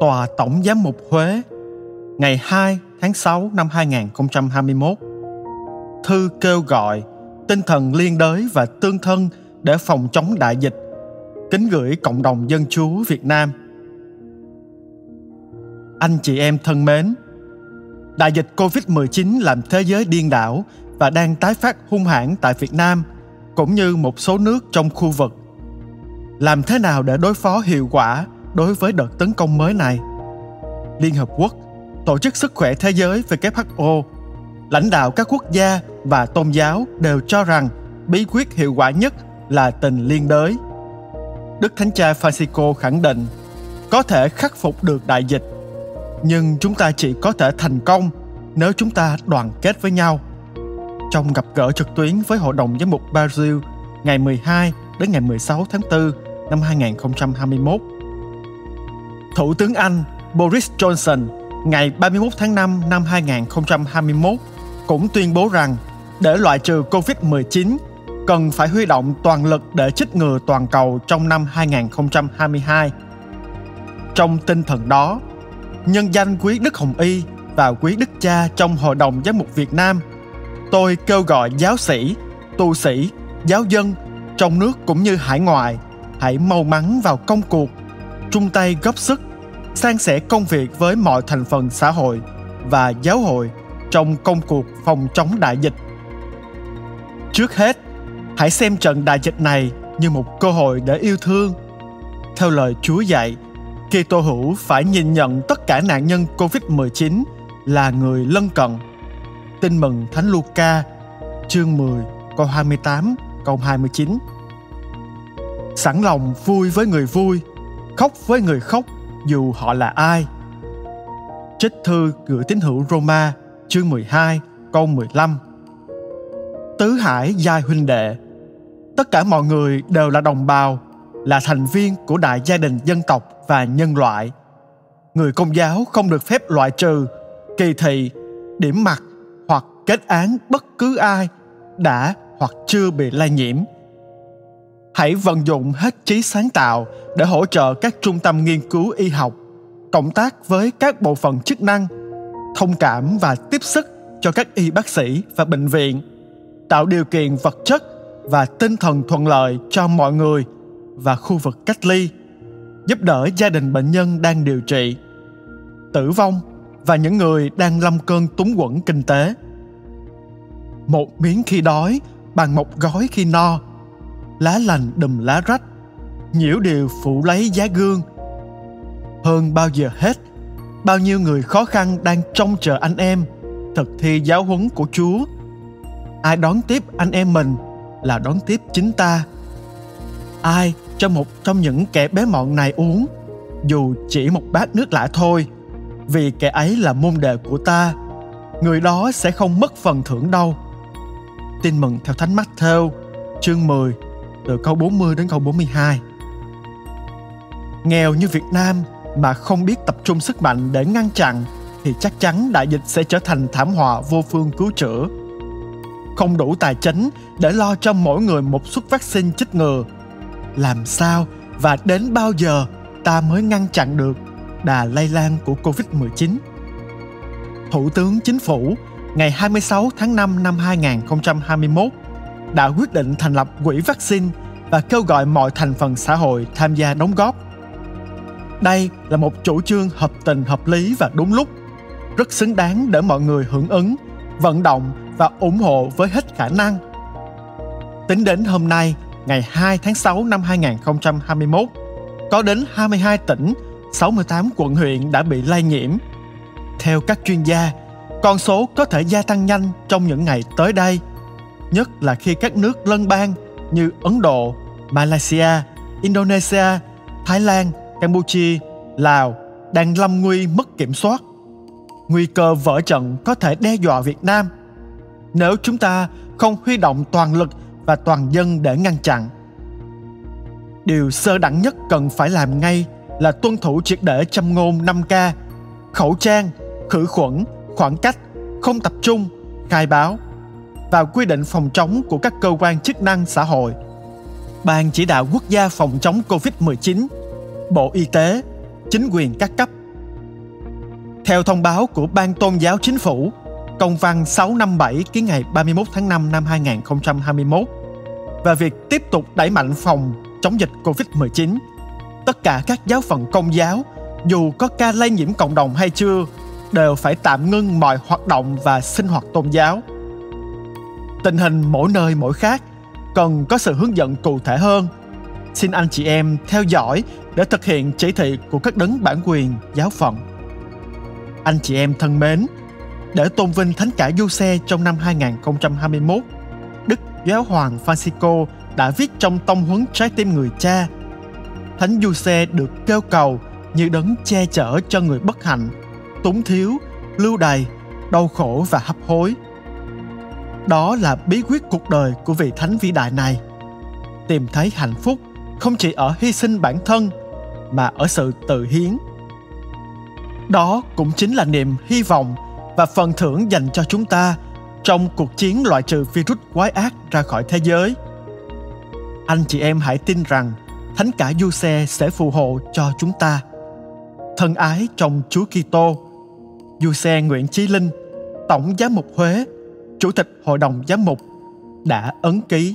Tòa Tổng Giám mục Huế ngày 2 tháng 6 năm 2021. Thư kêu gọi tinh thần liên đới và tương thân để phòng chống đại dịch. Kính gửi cộng đồng dân chúa Việt Nam. Anh chị em thân mến, đại dịch Covid-19 làm thế giới điên đảo và đang tái phát hung hãn tại Việt Nam cũng như một số nước trong khu vực. Làm thế nào để đối phó hiệu quả đối với đợt tấn công mới này? Liên Hợp Quốc, Tổ chức Sức khỏe Thế giới WHO, lãnh đạo các quốc gia và tôn giáo đều cho rằng bí quyết hiệu quả nhất là tình liên đới. Đức Thánh Cha Francisco khẳng định có thể khắc phục được đại dịch, nhưng chúng ta chỉ có thể thành công nếu chúng ta đoàn kết với nhau. Trong gặp gỡ trực tuyến với Hội đồng Giám mục Brazil ngày 12 đến ngày 16 tháng 4 năm 2021, Thủ tướng Anh Boris Johnson ngày 31 tháng 5 năm 2021 cũng tuyên bố rằng để loại trừ COVID-19 cần phải huy động toàn lực để chích ngừa toàn cầu trong năm 2022. Trong tinh thần đó, nhân danh quý Đức Hồng Y và quý Đức Cha trong Hội đồng Giám mục Việt Nam, tôi kêu gọi giáo sĩ, tu sĩ, giáo dân trong nước cũng như hải ngoại hãy mau mắn vào công cuộc, chung tay góp sức, san sẻ công việc với mọi thành phần xã hội và giáo hội trong công cuộc phòng chống đại dịch. Trước hết, hãy xem trận đại dịch này như một cơ hội để yêu thương. Theo lời Chúa dạy, Kitô hữu phải nhìn nhận tất cả nạn nhân Covid-19 là người lân cận. Tin mừng Thánh Luca, chương 10, câu 28, câu 29. Sẵn lòng vui với người vui, khóc với người khóc dù họ là ai. Trích thư gửi tín hữu Roma, chương 12, câu 15. Tứ Hải giai huynh đệ Tất cả mọi người đều là đồng bào, là thành viên của đại gia đình dân tộc và nhân loại. Người công giáo không được phép loại trừ, kỳ thị, điểm mặt hoặc kết án bất cứ ai đã hoặc chưa bị lây nhiễm. Hãy vận dụng hết trí sáng tạo để hỗ trợ các trung tâm nghiên cứu y học, cộng tác với các bộ phận chức năng, thông cảm và tiếp sức cho các y bác sĩ và bệnh viện, tạo điều kiện vật chất và tinh thần thuận lợi cho mọi người và khu vực cách ly giúp đỡ gia đình bệnh nhân đang điều trị tử vong và những người đang lâm cơn túng quẫn kinh tế. Một miếng khi đói bằng một gói khi no lá lành đùm lá rách, nhiễu điều phủ lấy giá gương. Hơn bao giờ hết, bao nhiêu người khó khăn đang trông chờ anh em, thực thi giáo huấn của chúa. Ai đón tiếp anh em mình là đón tiếp chính ta. Ai cho một trong những kẻ bé mọn này uống, dù chỉ một bát nước lạ thôi, vì kẻ ấy là môn đệ của ta, người đó sẽ không mất phần thưởng đâu. Tin mừng theo thánh mắt theo chương 10 từ câu 40 đến câu 42 nghèo như Việt Nam mà không biết tập trung sức mạnh để ngăn chặn thì chắc chắn đại dịch sẽ trở thành thảm họa vô phương cứu chữa không đủ tài chính để lo cho mỗi người một suất vaccine chích ngừa. Làm sao và đến bao giờ ta mới ngăn chặn được đà lây lan của Covid-19? Thủ tướng Chính phủ ngày 26 tháng 5 năm 2021 đã quyết định thành lập quỹ vaccine và kêu gọi mọi thành phần xã hội tham gia đóng góp. Đây là một chủ trương hợp tình hợp lý và đúng lúc, rất xứng đáng để mọi người hưởng ứng, vận động và ủng hộ với hết khả năng. Tính đến hôm nay, ngày 2 tháng 6 năm 2021, có đến 22 tỉnh, 68 quận huyện đã bị lây nhiễm. Theo các chuyên gia, con số có thể gia tăng nhanh trong những ngày tới đây, nhất là khi các nước lân bang như Ấn Độ, Malaysia, Indonesia, Thái Lan, Campuchia, Lào đang lâm nguy mất kiểm soát. Nguy cơ vỡ trận có thể đe dọa Việt Nam – nếu chúng ta không huy động toàn lực và toàn dân để ngăn chặn điều sơ đẳng nhất cần phải làm ngay là tuân thủ triệt để châm ngôn 5K, khẩu trang, khử khuẩn, khoảng cách, không tập trung, khai báo và quy định phòng chống của các cơ quan chức năng xã hội. Ban chỉ đạo quốc gia phòng chống COVID-19, Bộ Y tế, chính quyền các cấp Theo thông báo của Ban Tôn giáo Chính phủ, công văn 657 ký ngày 31 tháng 5 năm 2021 và việc tiếp tục đẩy mạnh phòng chống dịch COVID-19, tất cả các giáo phận công giáo, dù có ca lây nhiễm cộng đồng hay chưa, đều phải tạm ngưng mọi hoạt động và sinh hoạt tôn giáo. Tình hình mỗi nơi mỗi khác, cần có sự hướng dẫn cụ thể hơn. Xin anh chị em theo dõi để thực hiện chỉ thị của các đấng bản quyền giáo phận. Anh chị em thân mến, để tôn vinh thánh cả du xe trong năm 2021, Đức Giáo hoàng Francisco đã viết trong tông huấn trái tim người cha. Thánh du xe được kêu cầu như đấng che chở cho người bất hạnh, túng thiếu, lưu đày, đau khổ và hấp hối. Đó là bí quyết cuộc đời của vị thánh vĩ đại này. Tìm thấy hạnh phúc không chỉ ở hy sinh bản thân mà ở sự tự hiến. Đó cũng chính là niềm hy vọng và phần thưởng dành cho chúng ta trong cuộc chiến loại trừ virus quái ác ra khỏi thế giới. Anh chị em hãy tin rằng Thánh cả Du Xe sẽ phù hộ cho chúng ta. Thân ái trong Chúa Kitô. Du Xe Nguyễn Chí Linh, Tổng Giám mục Huế, Chủ tịch Hội đồng Giám mục đã ấn ký